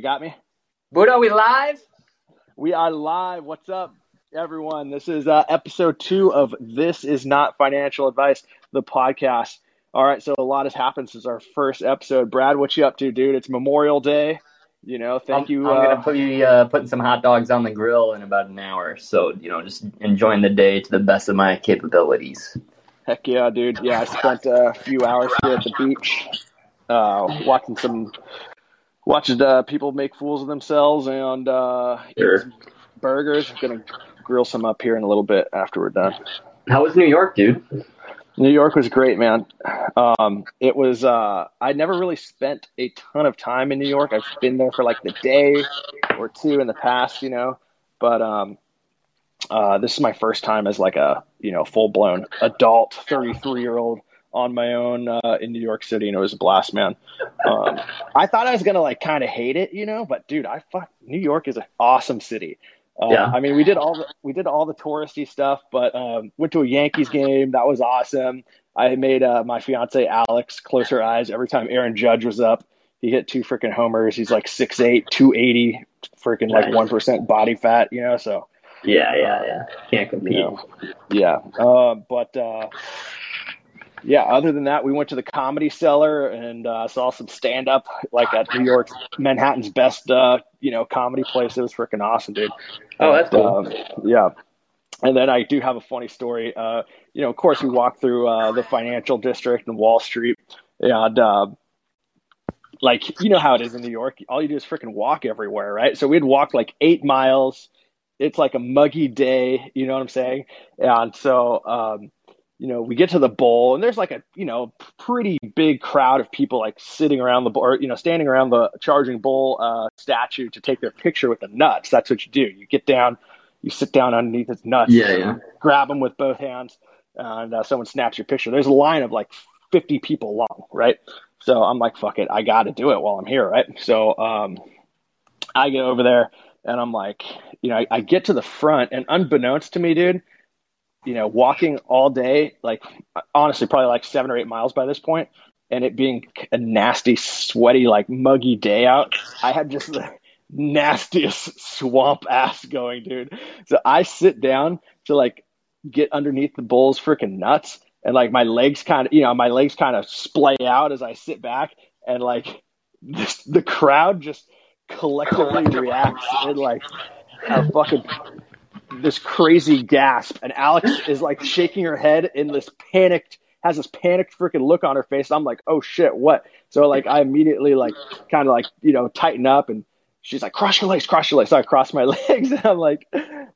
you got me? Buddha, we live? We are live. What's up, everyone? This is uh, episode two of This Is Not Financial Advice, the podcast. All right, so a lot has happened since our first episode. Brad, what you up to, dude? It's Memorial Day. You know, thank I'm, you. I'm uh, gonna put you uh, putting some hot dogs on the grill in about an hour. So you know, just enjoying the day to the best of my capabilities. Heck yeah, dude. Yeah, I spent a few hours here at the beach, uh, watching some, watching uh, people make fools of themselves and uh, Sure. burgers. gonna grill some up here in a little bit after we're done. How was New York, dude? New York was great, man. Um, it was. Uh, I never really spent a ton of time in New York. I've been there for like the day or two in the past, you know. But um, uh, this is my first time as like a you know full blown adult, thirty three year old on my own uh, in New York City, and it was a blast, man. Um, I thought I was gonna like kind of hate it, you know, but dude, I fuck New York is an awesome city. Uh, Yeah. I mean, we did all the we did all the touristy stuff, but um, went to a Yankees game. That was awesome. I made uh, my fiance Alex close her eyes every time Aaron Judge was up. He hit two freaking homers. He's like 6'8", 280, freaking like one percent body fat, you know. So Yeah, yeah, yeah. Can't compete. you know, yeah. Uh, but uh, yeah, other than that, we went to the Comedy Cellar and uh, saw some stand up, like at New York's Manhattan's best, uh, you know, comedy place. It was freaking awesome, dude. Oh, that's cool. Um, yeah. And then I do have a funny story. Uh, you know, of course, we walked through uh, the financial district and Wall Street, and uh, like you know how it is in New York. All you do is freaking walk everywhere, right? So we'd walked like eight miles. It's like a muggy day, you know what I'm saying? And so, um, you know, we get to the bowl, and there's like a you know pretty big crowd of people like sitting around the or, you know, standing around the charging bowl uh, statue to take their picture with the nuts. That's what you do. You get down, you sit down underneath its nuts, Yeah, yeah. grab them with both hands, and uh, someone snaps your picture. There's a line of like 50 people long, right? So I'm like, fuck it, I got to do it while I'm here, right? So um, I get over there, and I'm like, you know, I, I get to the front, and unbeknownst to me, dude, you know, walking all day, like honestly, probably like seven or eight miles by this point, and it being a nasty, sweaty, like muggy day out, I had just the nastiest swamp ass going, dude. So I sit down to like get underneath the bull's freaking nuts, and like my legs kind of, you know, my legs kind of splay out as I sit back, and like this, the crowd just collectively reacts in like a fucking this crazy gasp, and Alex is like shaking her head in this panicked, has this panicked freaking look on her face. I'm like, oh shit, what? So like, I immediately like kind of like you know tighten up, and she's like, cross your legs, cross your legs. So I cross my legs, and I'm like,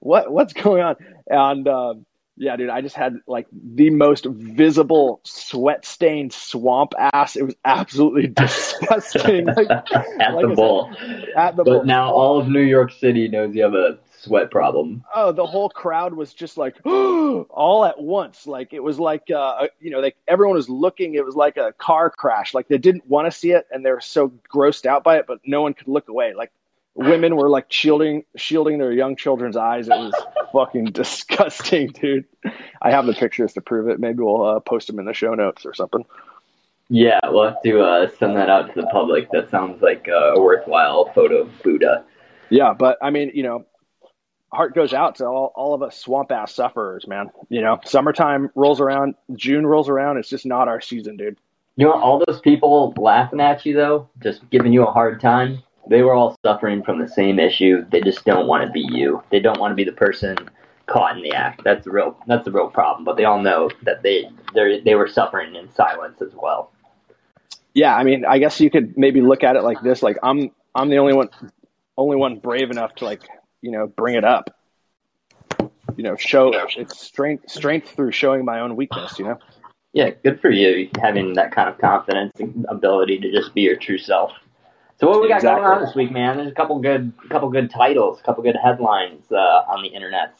what? What's going on? And um, yeah, dude, I just had like the most visible sweat stained swamp ass. It was absolutely disgusting. Like, At like the bowl. at the ball. But bowl. now all of New York City knows you have a sweat problem. oh, the whole crowd was just like all at once. Like it was like uh, you know, like everyone was looking. It was like a car crash. Like they didn't want to see it, and they were so grossed out by it, but no one could look away. Like women were like shielding shielding their young children's eyes. It was fucking disgusting, dude. I have the pictures to prove it. Maybe we'll uh, post them in the show notes or something. Yeah, we'll have to uh, send that out to the public. That sounds like uh, a worthwhile photo of Buddha. Yeah, but I mean, you know, heart goes out to all, all of us swamp ass sufferers, man. You know, summertime rolls around, June rolls around. It's just not our season, dude. You know, all those people laughing at you, though, just giving you a hard time, they were all suffering from the same issue. They just don't want to be you. They don't want to be the person caught in the act. That's the real. That's the real problem. But they all know that they they they were suffering in silence as well. Yeah, I mean, I guess you could maybe look at it like this: like I'm, I'm the only one, only one brave enough to like, you know, bring it up. You know, show it's strength, strength through showing my own weakness. You know. Yeah, good for you having that kind of confidence and ability to just be your true self. So what we got Exactly. going on this week, man? There's a couple good, couple good titles, a couple good headlines uh, on the internet.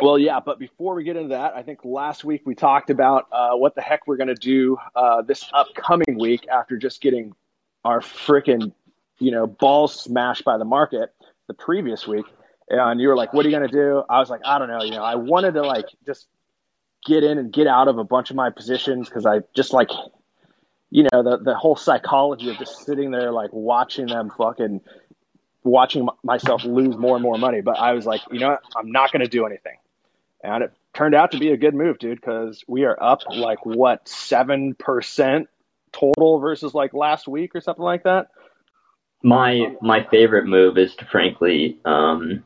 Well, yeah, but before we get into that, I think last week we talked about uh, what the heck we're going to do uh, this upcoming week after just getting our freaking, you know, balls smashed by the market the previous week. And you were like, what are you going to do? I was like, I don't know. You know, I wanted to like just get in and get out of a bunch of my positions because I just like, you know, the the whole psychology of just sitting there like watching them fucking watching myself lose more and more money. But I was like, you know, what? I'm not going to do anything, and it turned out to be a good move, dude, because we are up like what seven percent total versus like last week or something like that. My my favorite move is to frankly um,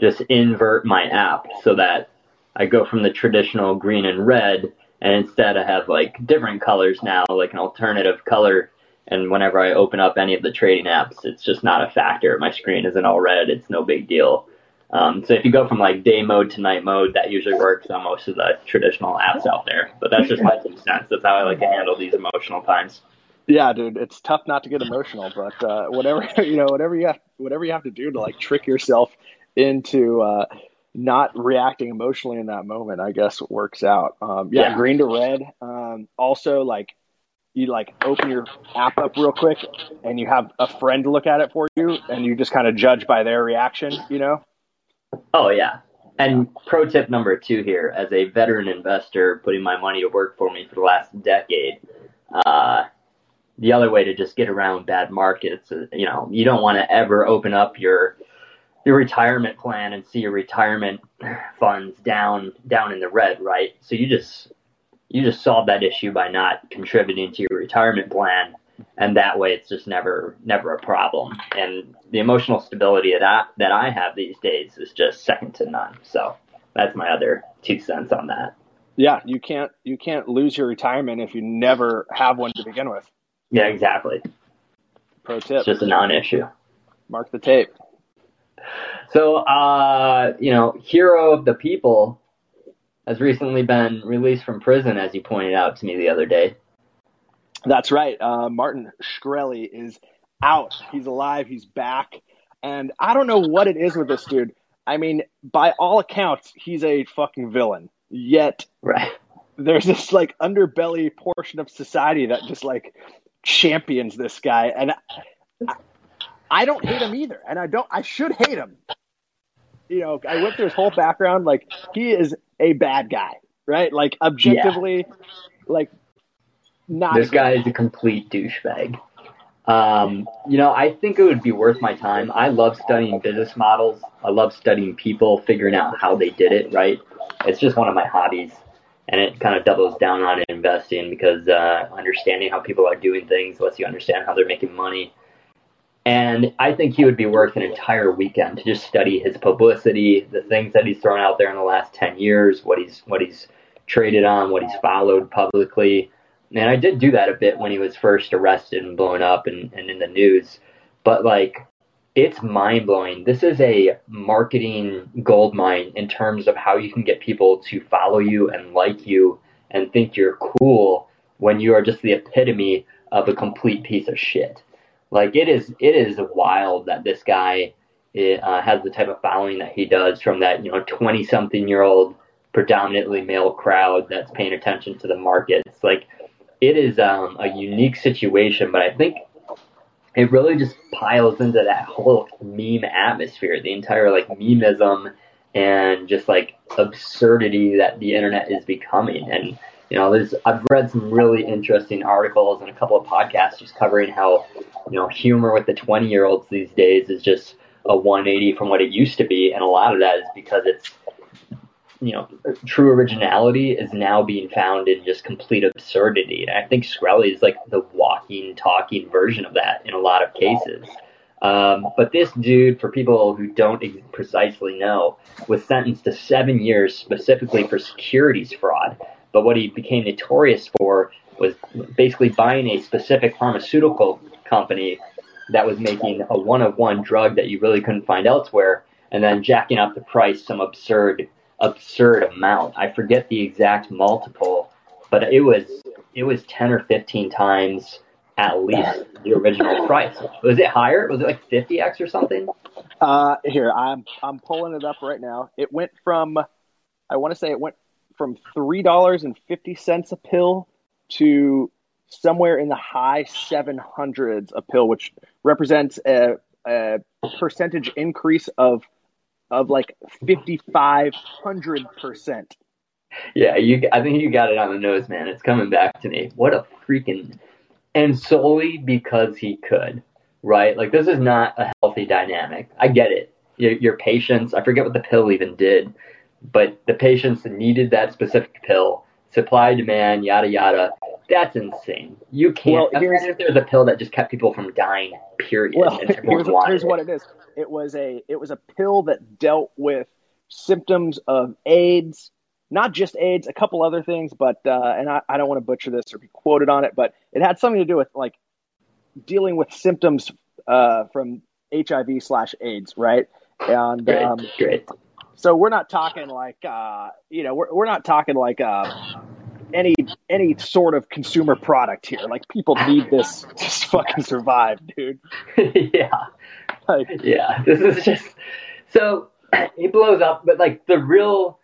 just invert my app so that I go from the traditional green and red, and instead I have like different colors now, like an alternative color. And whenever I open up any of the trading apps, it's just not a factor. My screen isn't all red; it's no big deal. Um, so if you go from like day mode to night mode, that usually works on most of the traditional apps out there. But that's just my two cents. That's how I like to handle these emotional times. Yeah, dude, it's tough not to get emotional, but uh, whatever you know, whatever you have, whatever you have to do to like trick yourself into uh, not reacting emotionally in that moment, I guess works out. Um, yeah, yeah, green to red. Um, also, like you like open your app up real quick, and you have a friend look at it for you, and you just kind of judge by their reaction. You know. Oh yeah. And pro tip number two here, as a veteran investor putting my money to work for me for the last decade, uh, the other way to just get around bad markets, uh, you know, you don't want to ever open up your your retirement plan and see your retirement funds down down in the red, right? So you just you just solve that issue by not contributing to your retirement plan. And that way it's just never never a problem. And the emotional stability that I, that I have these days is just second to none. So that's my other two cents on that. Yeah you can't you can't lose your retirement if you never have one to begin with. Yeah exactly. Pro tip. It's just a non-issue. Mark the tape so uh you know hero of the people has recently been released from prison as you pointed out to me the other day that's right. Uh, Martin Shkreli is out. He's alive. He's back. And I don't know what it is with this dude. I mean, by all accounts, he's a fucking villain. Yet, right. there's this like underbelly portion of society that just like champions this guy. And I, don't hate him either. And I don't, I should hate him. You know, I went through his whole background. Like, he is a bad guy, right? Like, objectively, yeah. like, not this guy is a complete douchebag. Um, you know, I think it would be worth my time. I love studying business models. I love studying people, figuring out how they did it, right? It's just one of my hobbies. And it kind of doubles down on investing because uh, understanding how people are doing things lets you understand how they're making money. And I think he would be worth an entire weekend to just study his publicity, the things that he's thrown out there in the last 10 years, what he's, what he's traded on, what he's followed publicly and I did do that a bit when he was first arrested and blown up and, and in the news. But like, it's mind blowing. This is a marketing gold mine in terms of how you can get people to follow you and like you and think you're cool when you are just the epitome of a complete piece of shit. Like it is, it is wild that this guy uh, has the type of following that he does from that you know twenty something year old predominantly male crowd that's paying attention to the markets. Like it is um, a unique situation, but I think it really just piles into that whole meme atmosphere, the entire like memeism and just like absurdity that the internet is becoming. And you know, there's I've read some really interesting articles and a couple of podcasts just covering how you know humor with the 20 year olds these days is just a 180 from what it used to be, and a lot of that is because it's you know, true originality is now being found in just complete absurdity. And I think Shkreli is like the walking, talking version of that in a lot of cases. Um, but this dude, for people who don't precisely know, was sentenced to seven years specifically for securities fraud. But what he became notorious for was basically buying a specific pharmaceutical company that was making a one of one drug that you really couldn't find elsewhere, and then jacking up the price some absurd absurd amount. I forget the exact multiple, but it was it was ten or fifteen times at least the original price. Was it higher? Was it like fifty x or something? Uh, here I'm I'm pulling it up right now. It went from I want to say it went from three dollars and fifty cents a pill to somewhere in the high seven hundreds a pill, which represents a, a percentage increase of of like 5,500%. yeah, you. I think you got it on the nose, man. It's coming back to me. What a freaking, and solely because he could, right? Like this is not a healthy dynamic. I get it. Your, your patients. I forget what the pill even did, but the patients needed that specific pill. Supply demand, yada yada. That's insane. You can't. Well, here's- if there's a pill that just kept people from dying. Period. Well, here's, here's what it is. It was a it was a pill that dealt with symptoms of AIDS, not just AIDS, a couple other things, but uh, and I, I don't want to butcher this or be quoted on it, but it had something to do with like dealing with symptoms uh, from HIV slash AIDS, right? And Great, um, great. So we're not talking like uh, you know we're we're not talking like uh, any any sort of consumer product here. Like people need this to fucking survive, dude. yeah. Like, yeah, this is just so he blows up, but like the real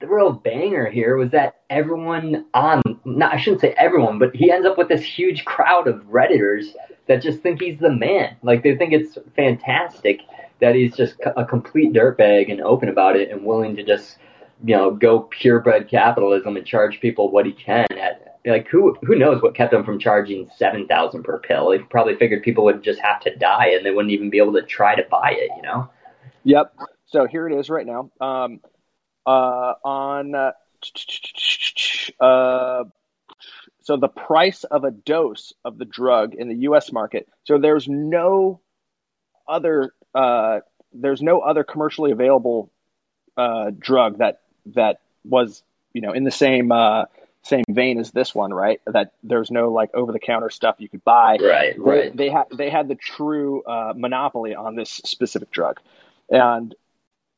the real banger here was that everyone on not I shouldn't say everyone, but he ends up with this huge crowd of redditors that just think he's the man. Like they think it's fantastic that he's just a complete dirtbag and open about it and willing to just you know go purebred capitalism and charge people what he can at like who who knows what kept him from charging seven thousand per pill? He probably figured people would just have to die and they wouldn't even be able to try to buy it. You know? Yep. So here it is right now. Um, uh, on uh, uh, so the price of a dose of the drug in the U.S. market. So there's no other uh, there's no other commercially available uh, drug that that was you know in the same uh, same vein as this one, right? That there's no like over the counter stuff you could buy. Right. They, they had they had the true uh, monopoly on this specific drug, and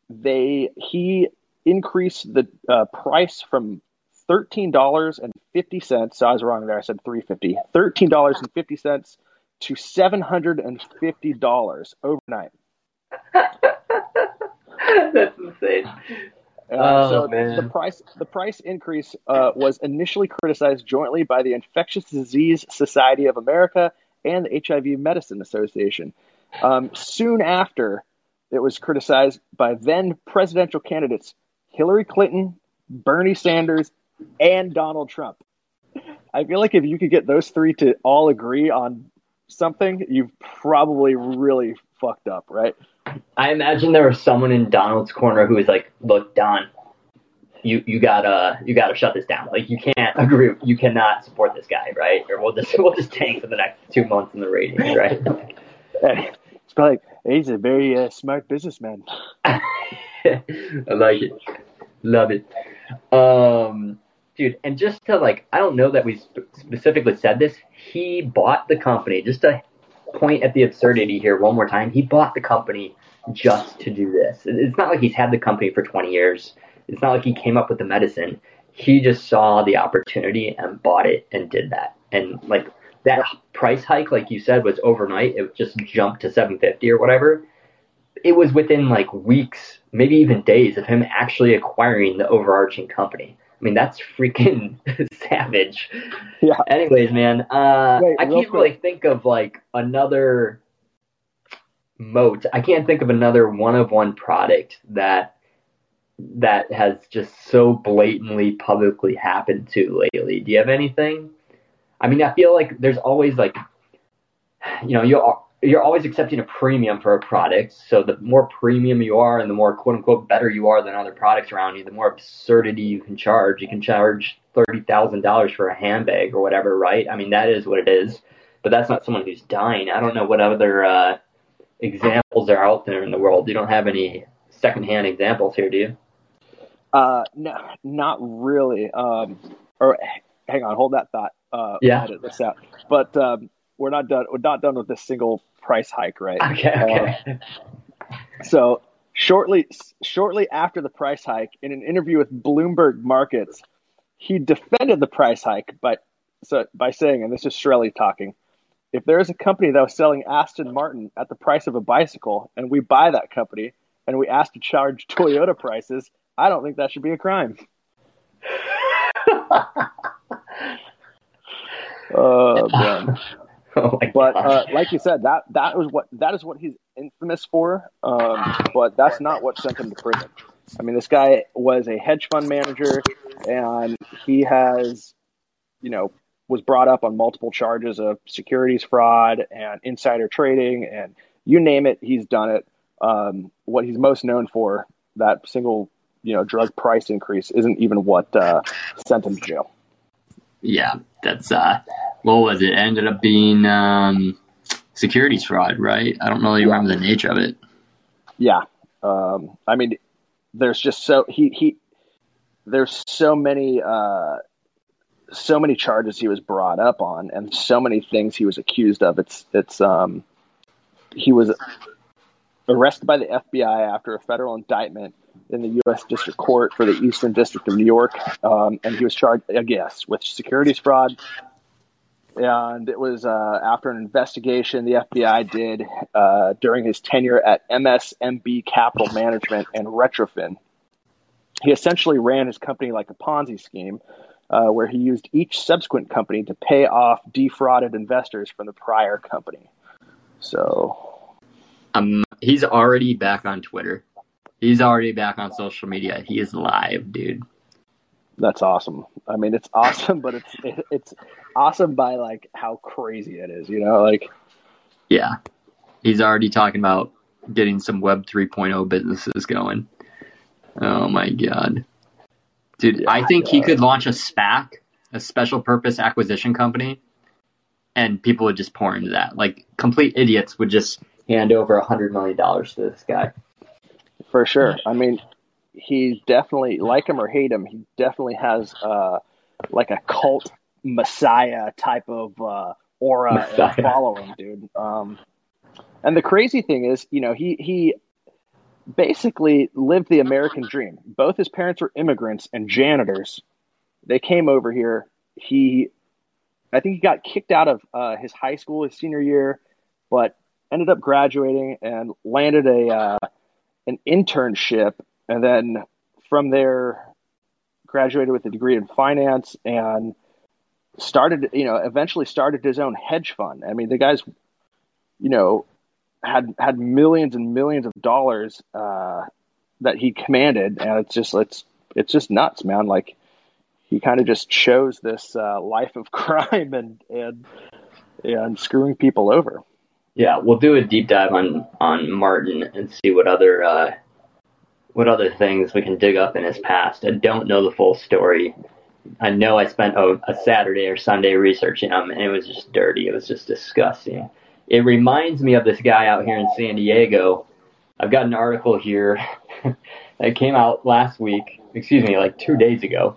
they he increased the uh, price from thirteen dollars and fifty cents. So I was wrong there. I said three fifty. Thirteen dollars and fifty cents to seven hundred and fifty dollars overnight. That's insane. Uh, Oh, so man. the price the price increase uh, was initially criticized jointly by the Infectious Disease Society of America and the HIV Medicine Association. Um, soon after, it was criticized by then presidential candidates Hillary Clinton, Bernie Sanders, and Donald Trump. I feel like if you could get those three to all agree on something, you've probably really fucked up, right? I imagine there was someone in Donald's corner who was like, "Look, Don, you you gotta you gotta shut this down. Like you can't agree. You cannot support this guy, right? Or we'll just we'll just tank for the next two months in the ratings, right?" It's probably like, he's a very uh, smart businessman. I like it. Love it. Um, dude, and just to like, I don't know that we sp- specifically said this. He bought the company. Just to point at the absurdity here one more time. He bought the company just to do this. It's not like he's had the company for 20 years. It's not like he came up with the medicine. He just saw the opportunity and bought it and did that. And like that price hike, like you said, was overnight. It just jumped to 750 or whatever it was within like weeks, maybe even days of him actually acquiring the overarching company. I mean, that's freaking savage. Yeah. Anyways, man, uh, Wait, I can't really think of like another moat. I can't think of another one of one product that that has just so blatantly publicly happened to lately. Do you have anything? I mean, I feel like there's always like, you know, you you're always accepting a premium for a product. So the more premium you are and the more quote unquote better you are than other products around you, the more absurdity you can charge. You can charge thirty thousand dollars for a handbag or whatever, right? I mean that is what it is. But that's not someone who's dying. I don't know what other uh, examples are out there in the world. You don't have any secondhand examples here, do you? Uh, no, not really. Um, or hang on, hold that thought. Uh, Yeah. Edit this out. But um, we're not done. We're not done with this single price hike, right? Okay, uh, okay. So shortly, shortly after the price hike, in an interview with Bloomberg Markets, he defended the price hike, but so by saying, and this is Shkreli talking, if there is a company that was selling Aston Martin at the price of a bicycle, and we buy that company, and we ask to charge Toyota prices, I don't think that should be a crime. Oh man! oh But uh, like you said, that that was what that is what he's infamous for. Um, but that's not what sent him to prison. I mean, this guy was a hedge fund manager, and he has, you know, was brought up on multiple charges of securities fraud and insider trading, and you name it, he's done it. Um, what he's most known for, that single, you know, drug price increase, isn't even what uh, sent him to jail. Yeah, that's uh, what was it? Ended up being um, securities fraud, right? I don't really yeah. remember the nature of it. Yeah, um, I mean, there's just so he he there's so many uh, so many charges he was brought up on, and so many things he was accused of. It's it's um he was arrested by the FBI after a federal indictment in the U.S. District Court for the Eastern District of New York, um, and he was charged, I guess, with securities fraud. And it was uh, after an investigation the FBI did uh, during his tenure at MSMB Capital Management and Retrophin. He essentially ran his company like a Ponzi scheme, uh, where he used each subsequent company to pay off defrauded investors from the prior company. So, um, he's already back on Twitter. He's already back on social media. He is live, dude. That's awesome. I mean, it's awesome, but it's it's awesome by like how crazy it is. You know, like yeah, he's already talking about getting some Web 3.0 businesses going. Oh my god, dude! Yeah, I think he could launch a SPAC, a special purpose acquisition company, and people would just pour into that. Like complete idiots would just hand over a hundred million dollars to this guy. For sure. I mean, he definitely like him or hate him. He definitely has uh, like a cult messiah type of uh, aura and following, dude. Um, and the crazy thing is, you know, he he basically lived the American dream. Both his parents were immigrants and janitors. They came over here. He, I think he got kicked out of uh, his high school his senior year, but ended up graduating and landed a uh, an internship, and then from there graduated with a degree in finance and started, you know, eventually started his own hedge fund. I mean, the guy's, you know, had had millions and millions of dollars uh, that he commanded, and it's just it's it's just nuts, man. Like he kind of just chose this uh, life of crime and and and screwing people over. Yeah, we'll do a deep dive on on Martin and see what other uh, what other things we can dig up in his past. I don't know the full story. I know I spent a, a Saturday or Sunday researching him, and it was just dirty. It was just disgusting. It reminds me of this guy out here in San Diego. I've got an article here that came out last week. Excuse me, like two days ago.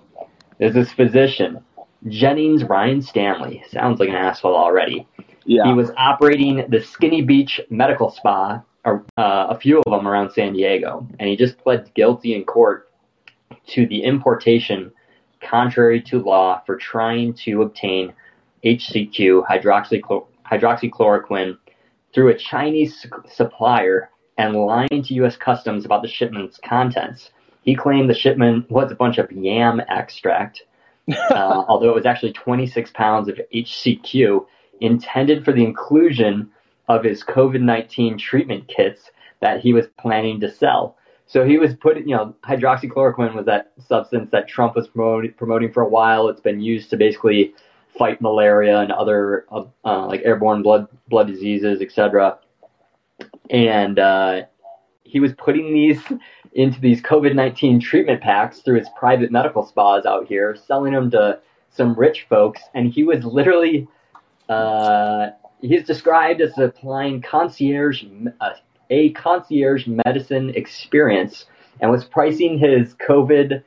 There's this physician, Jennings Ryan Staley. Sounds like an asshole already. Yeah. He was operating the Skinny Beach Medical Spa, uh, a few of them around San Diego, and he just pled guilty in court to the importation, contrary to law, for trying to obtain HCQ hydroxychloroquine through a Chinese supplier and lying to U.S. Customs about the shipment's contents. He claimed the shipment was a bunch of yam extract, uh, although it was actually 26 pounds of HCQ intended for the inclusion of his COVID 19 treatment kits that he was planning to sell. So he was putting, you know, hydroxychloroquine was that substance that Trump was promoting, for a while. It's been used to basically fight malaria and other uh, uh, like airborne blood blood diseases, etc. And uh, he was putting these into these COVID nineteen treatment packs through his private medical spas out here, selling them to some rich folks, and he was literally uh, he's described as applying concierge uh, a concierge medicine experience and was pricing his COVID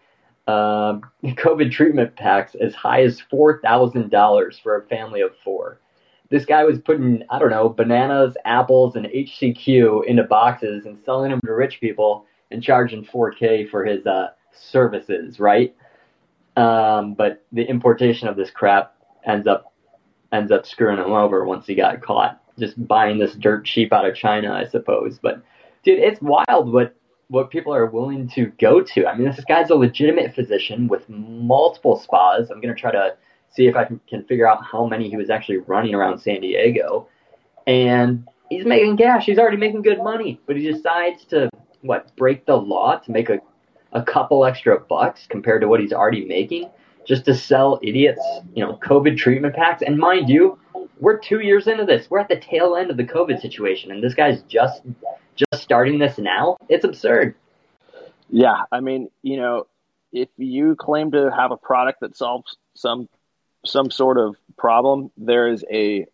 uh, COVID treatment packs as high as four thousand dollars for a family of four. This guy was putting I don't know bananas, apples, and HCQ into boxes and selling them to rich people and charging 4K for his uh, services, right? Um, but the importation of this crap ends up ends up screwing him over once he got caught just buying this dirt cheap out of China, I suppose. But dude, it's wild what what people are willing to go to. I mean, this guy's a legitimate physician with multiple spas. I'm gonna try to see if I can figure out how many he was actually running around San Diego, and he's making cash. He's already making good money, but he decides to what break the law to make a a couple extra bucks compared to what he's already making just to sell idiots, you know, COVID treatment packs. And mind you, we're two years into this. We're at the tail end of the COVID situation, and this guy's just just starting this now. It's absurd. Yeah, I mean, you know, if you claim to have a product that solves some some sort of problem, there is a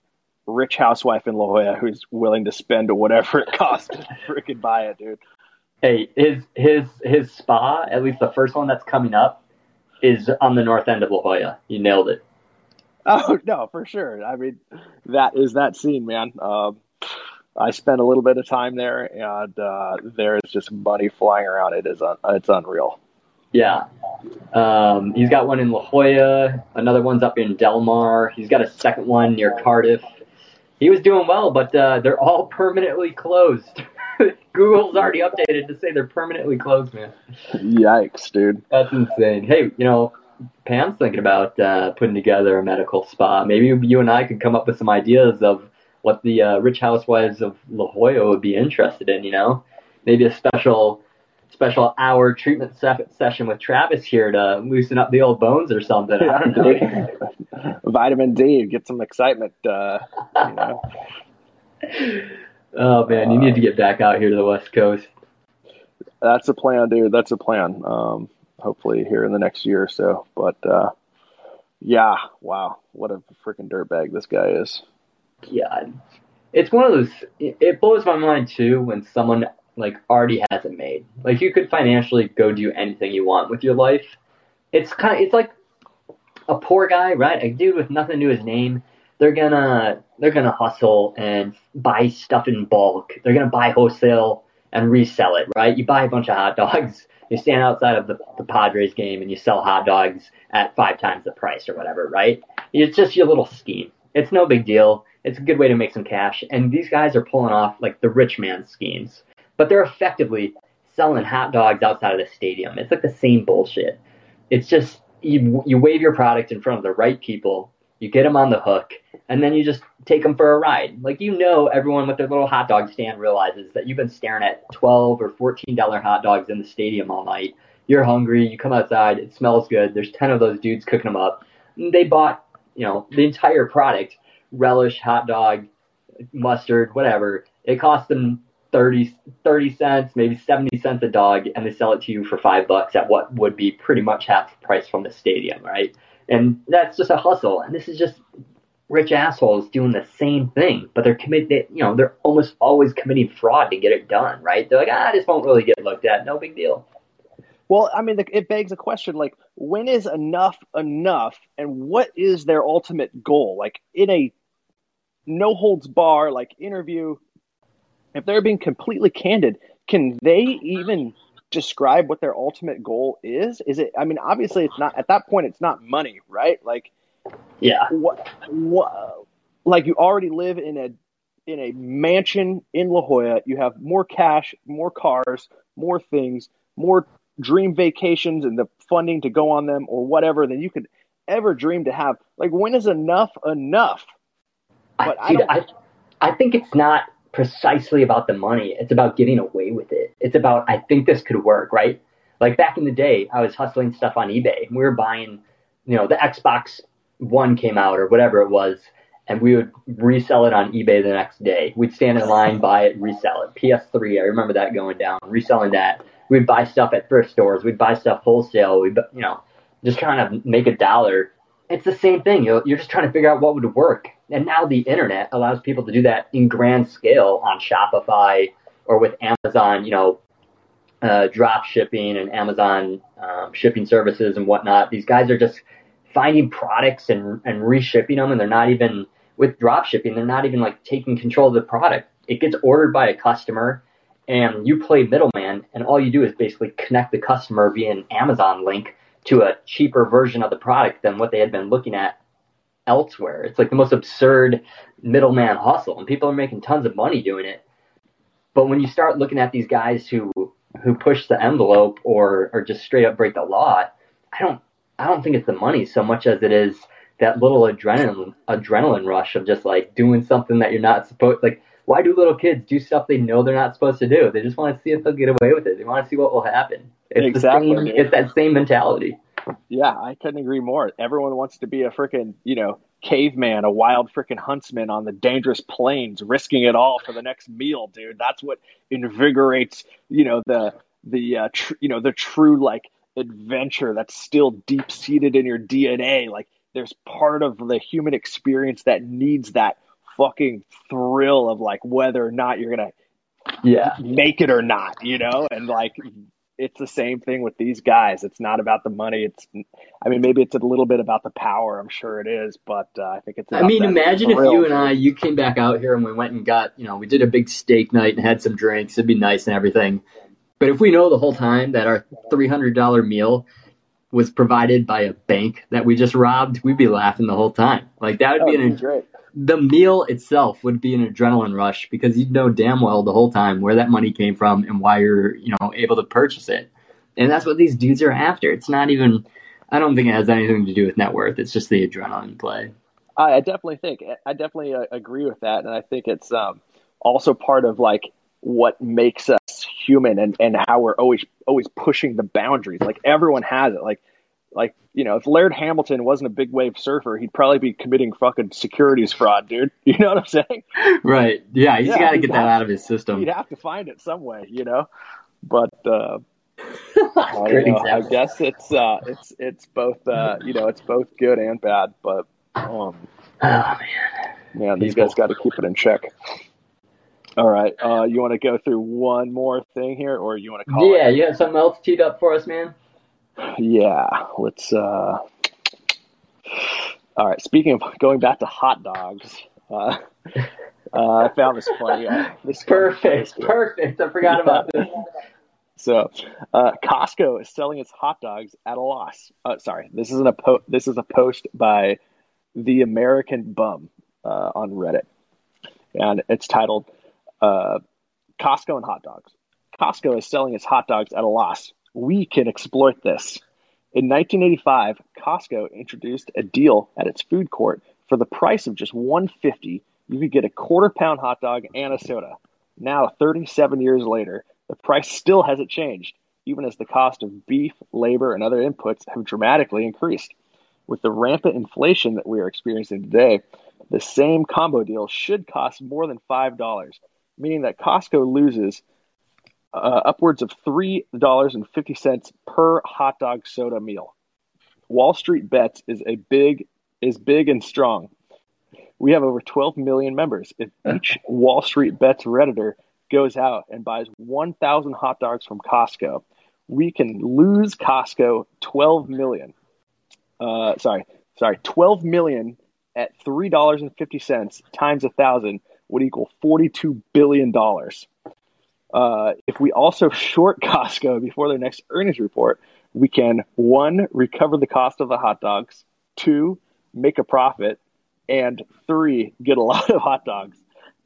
rich housewife in La Jolla who's willing to spend whatever it costs to freaking buy it, dude. Hey, his his his spa, at least the first one that's coming up, is on the north end of La Jolla. You nailed it. Oh no, for sure. I mean, that is that scene, man. Um, I spent a little bit of time there, and uh, there is just money flying around. It is un- it's unreal. Yeah, um, he's got one in La Jolla. Another one's up in Del Mar. He's got a second one near Cardiff. He was doing well, but uh, they're all permanently closed. Google's already updated to say they're permanently closed, man. Yikes, dude. That's insane. Hey, you know, Pam's thinking about uh, putting together a medical spa. Maybe you and I could come up with some ideas of what the uh, rich housewives of La Jolla would be interested in. You know, maybe a special special hour treatment se- session with Travis here to loosen up the old bones or something. I don't know. Vitamin D, get some excitement. Uh, you know. Oh man, you need to get back out here to the West Coast. That's a plan, dude. That's a plan. Um, hopefully here in the next year or so. But uh, yeah, wow, what a freaking dirtbag this guy is. Yeah, it's one of those. It blows my mind too when someone like already has it made. Like you could financially go do anything you want with your life. It's kind of it's like a poor guy, right? A dude with nothing to his name. They're gonna they're gonna hustle and buy stuff in bulk. They're gonna buy wholesale and resell it, right? You buy a bunch of hot dogs you stand outside of the, the Padres game and you sell hot dogs at five times the price or whatever, right? It's just your little scheme. It's no big deal. It's a good way to make some cash. And these guys are pulling off like the rich man schemes, but they're effectively selling hot dogs outside of the stadium. It's like the same bullshit. It's just you, you wave your product in front of the right people, you get them on the hook, and then you just take them for a ride. Like you know, everyone with their little hot dog stand realizes that you've been staring at twelve or fourteen dollar hot dogs in the stadium all night. You're hungry. You come outside. It smells good. There's ten of those dudes cooking them up. They bought, you know, the entire product: relish, hot dog, mustard, whatever. It cost them 30, 30 cents, maybe 70 cents a dog, and they sell it to you for five bucks at what would be pretty much half the price from the stadium, right? And that's just a hustle. And this is just rich assholes doing the same thing, but they're committed. You know, they're almost always committing fraud to get it done. Right? They're like, ah, this won't really get looked at. No big deal. Well, I mean, it begs a question like, when is enough enough, and what is their ultimate goal? Like in a no holds bar like interview, if they're being completely candid, can they even describe what their ultimate goal is? Is it? I mean, obviously, it's not at that point. It's not money, right? Like yeah. What, what, like you already live in a in a mansion in La Jolla. You have more cash, more cars, more things, more dream vacations and the funding to go on them or whatever than you could ever dream to have. Like when is enough enough? But I, I, I, I think it's not precisely about the money. It's about getting away with it. It's about I think this could work, right? Like back in the day, I was hustling stuff on eBay. We were buying, you know, the Xbox one came out or whatever it was, and we would resell it on eBay the next day. We'd stand in line, buy it, resell it. PS3, I remember that going down, reselling that. We'd buy stuff at thrift stores. We'd buy stuff wholesale. We, you know, just trying to make a dollar. It's the same thing. You're just trying to figure out what would work. And now the internet allows people to do that in grand scale on Shopify or with Amazon, you know, uh, drop shipping and Amazon um, shipping services and whatnot. These guys are just finding products and and reshipping them, and they're not even with drop shipping. They're not even like taking control of the product. It gets ordered by a customer, and you play middleman, and all you do is basically connect the customer via an Amazon link to a cheaper version of the product than what they had been looking at elsewhere. It's like the most absurd middleman hustle, and people are making tons of money doing it. But when you start looking at these guys who who push the envelope or or just straight up break the law, I don't I don't think it's the money so much as it is that little adrenaline adrenaline rush of just like doing something that you're not supposed like why do little kids do stuff they know they're not supposed to do? They just want to see if they'll get away with it. They want to see what will happen. It's Exactly, The same, it's that same mentality. Yeah, I couldn't agree more. Everyone wants to be a freaking, you know, caveman, a wild freaking huntsman on the dangerous plains, risking it all for the next meal, dude. That's what invigorates, you know, the the uh, tr- you know the true like adventure that's still deep seated in your DNA. Like there's part of the human experience that needs that fucking thrill of like whether or not you're gonna Yeah. make it or not, you know? And like it's the same thing with these guys. It's not about the money. It's I mean maybe it's a little bit about the power. I'm sure it is, but uh, I think it's I mean, imagine if you and I, you came back out here and we went and got, you know, we did a big steak night and had some drinks. It'd be nice and everything. But if we know the whole time that our $300 meal was provided by a bank that we just robbed, we'd be laughing the whole time. Like that would Oh, be an great. The meal itself would be an adrenaline rush because you'd know damn well the whole time where that money came from and why you're you know able to purchase it. And that's what these dudes are after. It's not even i don't think it has anything to do with net worth. It's just the adrenaline play. I, definitely think I definitely uh, agree with that, and I think it's um, also part of like what makes us human and, and how we're always always pushing the boundaries. Like everyone has it. Like like you know, if Laird Hamilton wasn't a big wave surfer, he'd probably be committing fucking securities fraud, dude. You know what I'm saying? right yeah he's Yeah, got to get that out of his system He'd have to find it some way, you know. But uh, I, know. I guess it's uh, it's it's both uh, you know it's both good and bad. But um, oh man man, these People. guys got to keep it in check. All right, uh, you want to go through one more thing here, or you want to call yeah you have something else teed up for us man it? Yeah, let's. Uh... All right. Speaking of going back to hot dogs, uh, uh, I found this funny. Uh, this perfect perfect i forgot about this So, uh, Costco is selling its hot dogs at a loss. Uh, sorry, this isn't a po- This is a post by the American Bum uh, on Reddit, and it's titled uh, "Costco and hot dogs." Costco is selling its hot dogs at a loss. We can exploit this. In 1985, Costco introduced a deal at its food court for the price of just 150. You could get a quarter pound hot dog and a soda. Now, 37 years later, the price still hasn't changed, even as the cost of beef, labor, and other inputs have dramatically increased. With the rampant inflation that we are experiencing today, the same combo deal should cost more than $5, meaning that Costco loses uh, upwards of $3.50 per hot dog soda meal. Wall Street Bets is a big is big and strong. We have over 12 million members. If each Wall Street Bets redditor goes out and buys 1,000 hot dogs from Costco, we can lose Costco 12 million. Uh, sorry, sorry, 12 million at three dollars and fifty cents times a thousand would equal 42 billion dollars. Uh, if we also short Costco before their next earnings report, we can one recover the cost of the hot dogs, two make a profit, and three get a lot of hot dogs.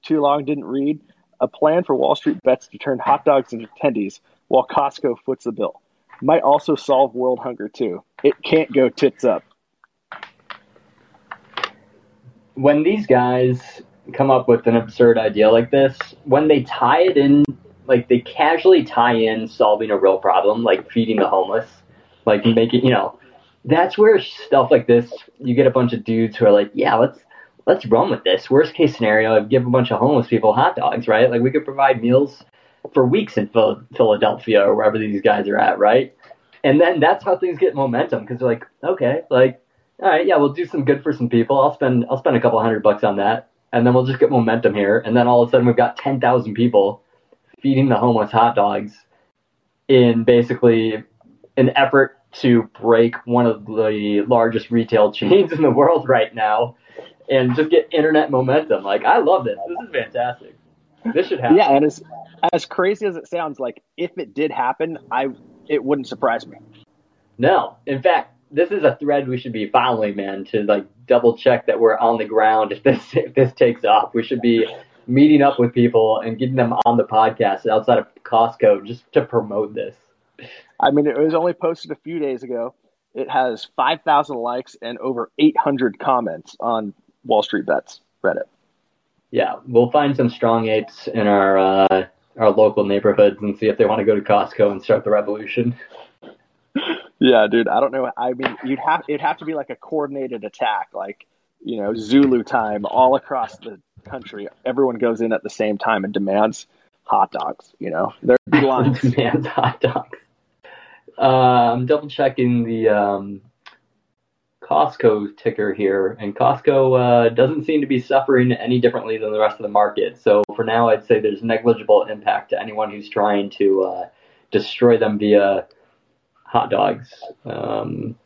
Too long didn't read. A plan for Wall Street bets to turn hot dogs into tendies while Costco foots the bill. Might also solve world hunger too. It can't go tits up. when these guys come up with an absurd idea like this, when they tie it in, like they casually tie in solving a real problem, like feeding the homeless, like making, you know, that's where stuff like this, you get a bunch of dudes who are like, yeah, let's let's run with this. Worst case scenario, give a bunch of homeless people hot dogs, right? Like we could provide meals for weeks in Philadelphia or wherever these guys are at, right? And then that's how things get momentum because they're like, okay, like all right, yeah, we'll do some good for some people. I'll spend I'll spend a couple hundred bucks on that, and then we'll just get momentum here. And then all of a sudden, we've got ten thousand people feeding the homeless hot dogs in basically an effort to break one of the largest retail chains in the world right now, and just get internet momentum. Like, I love this. This is fantastic. This should happen. Yeah, and as as crazy as it sounds, like if it did happen, I it wouldn't surprise me. No, in fact, this is a thread we should be following, man, to like double check that we're on the ground if this if this takes off. We should be meeting up with people and getting them on the podcast outside of Costco just to promote this. I mean, it was only posted a few days ago. It has 5,000 likes and over 800 comments on Wall Street Bets Reddit. Yeah, we'll find some strong apes in our uh, our local neighborhoods and see if they want to go to Costco and start the revolution. Yeah, dude. I don't know. I mean, you'd have it'd have to be like a coordinated attack, like you know Zulu time all across the country. Everyone goes in at the same time and demands hot dogs. You know, there'd be lines. demands hot dogs. Uh, I'm double checking the um, Costco ticker here, and Costco uh, doesn't seem to be suffering any differently than the rest of the market. So for now, I'd say there's negligible impact to anyone who's trying to uh, destroy them via hot dogs. Um,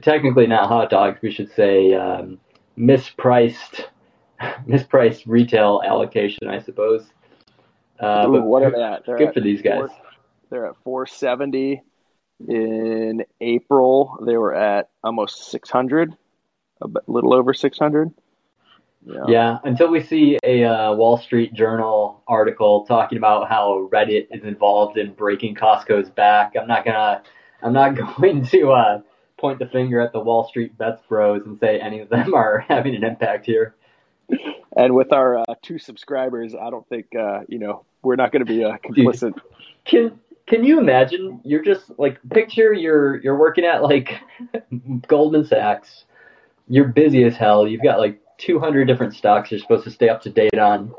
technically not hot dogs. We should say um, mispriced, mispriced retail allocation, I suppose. Uh, Ooh, but what are they at? They're good at for these guys. Four, they're at 470. In April, they were at almost 600, a little over 600. Yeah. yeah, until we see a uh, Wall Street Journal article talking about how Reddit is involved in breaking Costco's back, I'm not gonna, I'm not going to uh, point the finger at the Wall Street bets bros and say any of them are having an impact here. And with our uh, two subscribers, I don't think uh, you know we're not going to be uh, complicit. Can can you imagine? You're just like picture you're you're working at like Goldman Sachs. You're busy as hell. You've got like 200 different stocks you're supposed to stay up to date on.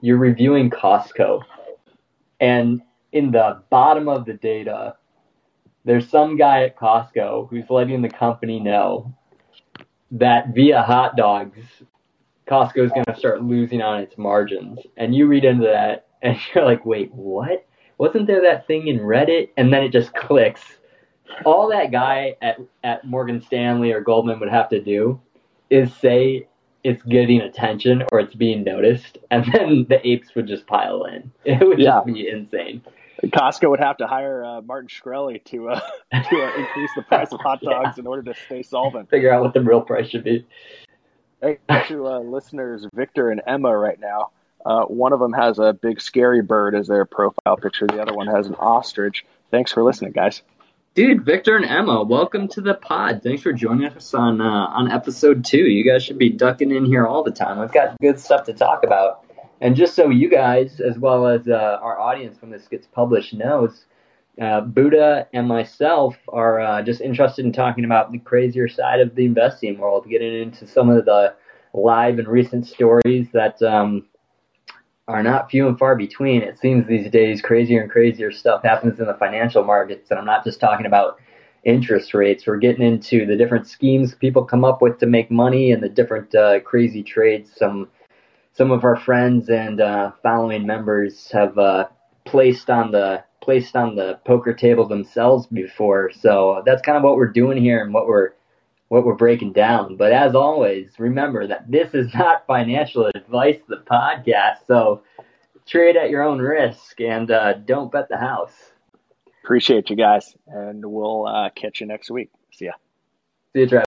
You're reviewing Costco. And in the bottom of the data, there's some guy at Costco who's letting the company know that via hot dogs, Costco is going to start losing on its margins. And you read into that and you're like, wait, what? Wasn't there that thing in Reddit? And then it just clicks. All that guy at, at Morgan Stanley or Goldman would have to do is say it's getting attention or it's being noticed, and then the apes would just pile in. It would yeah. just be insane. Costco would have to hire uh, Martin Shkreli to uh, to uh, increase the price of hot dogs yeah. in order to stay solvent. Figure out what the real price should be. Hey, to uh, listeners, Victor and Emma, right now. Uh, one of them has a big scary bird as their profile picture. The other one has an ostrich. Thanks for listening, guys. Dude, Victor and Emma, welcome to the pod. Thanks for joining us on uh, on episode two. You guys should be ducking in here all the time. We've got good stuff to talk about. And just so you guys, as well as uh, our audience when this gets published, knows, uh, Buddha and myself are uh, just interested in talking about the crazier side of the investing world, getting into some of the live and recent stories that um, are not few and far between. It seems these days crazier and crazier stuff happens in the financial markets, and I'm not just talking about interest rates. We're getting into the different schemes people come up with to make money and the different uh, crazy trades some some of our friends and uh, following members have uh, placed on the placed on the poker table themselves before. So that's kind of what we're doing here and what we're what we're breaking down. But as always, remember that this is not financial advice, the podcast. So trade at your own risk and uh, don't bet the house. Appreciate you guys, and we'll uh, catch you next week. See ya. See you, Travis.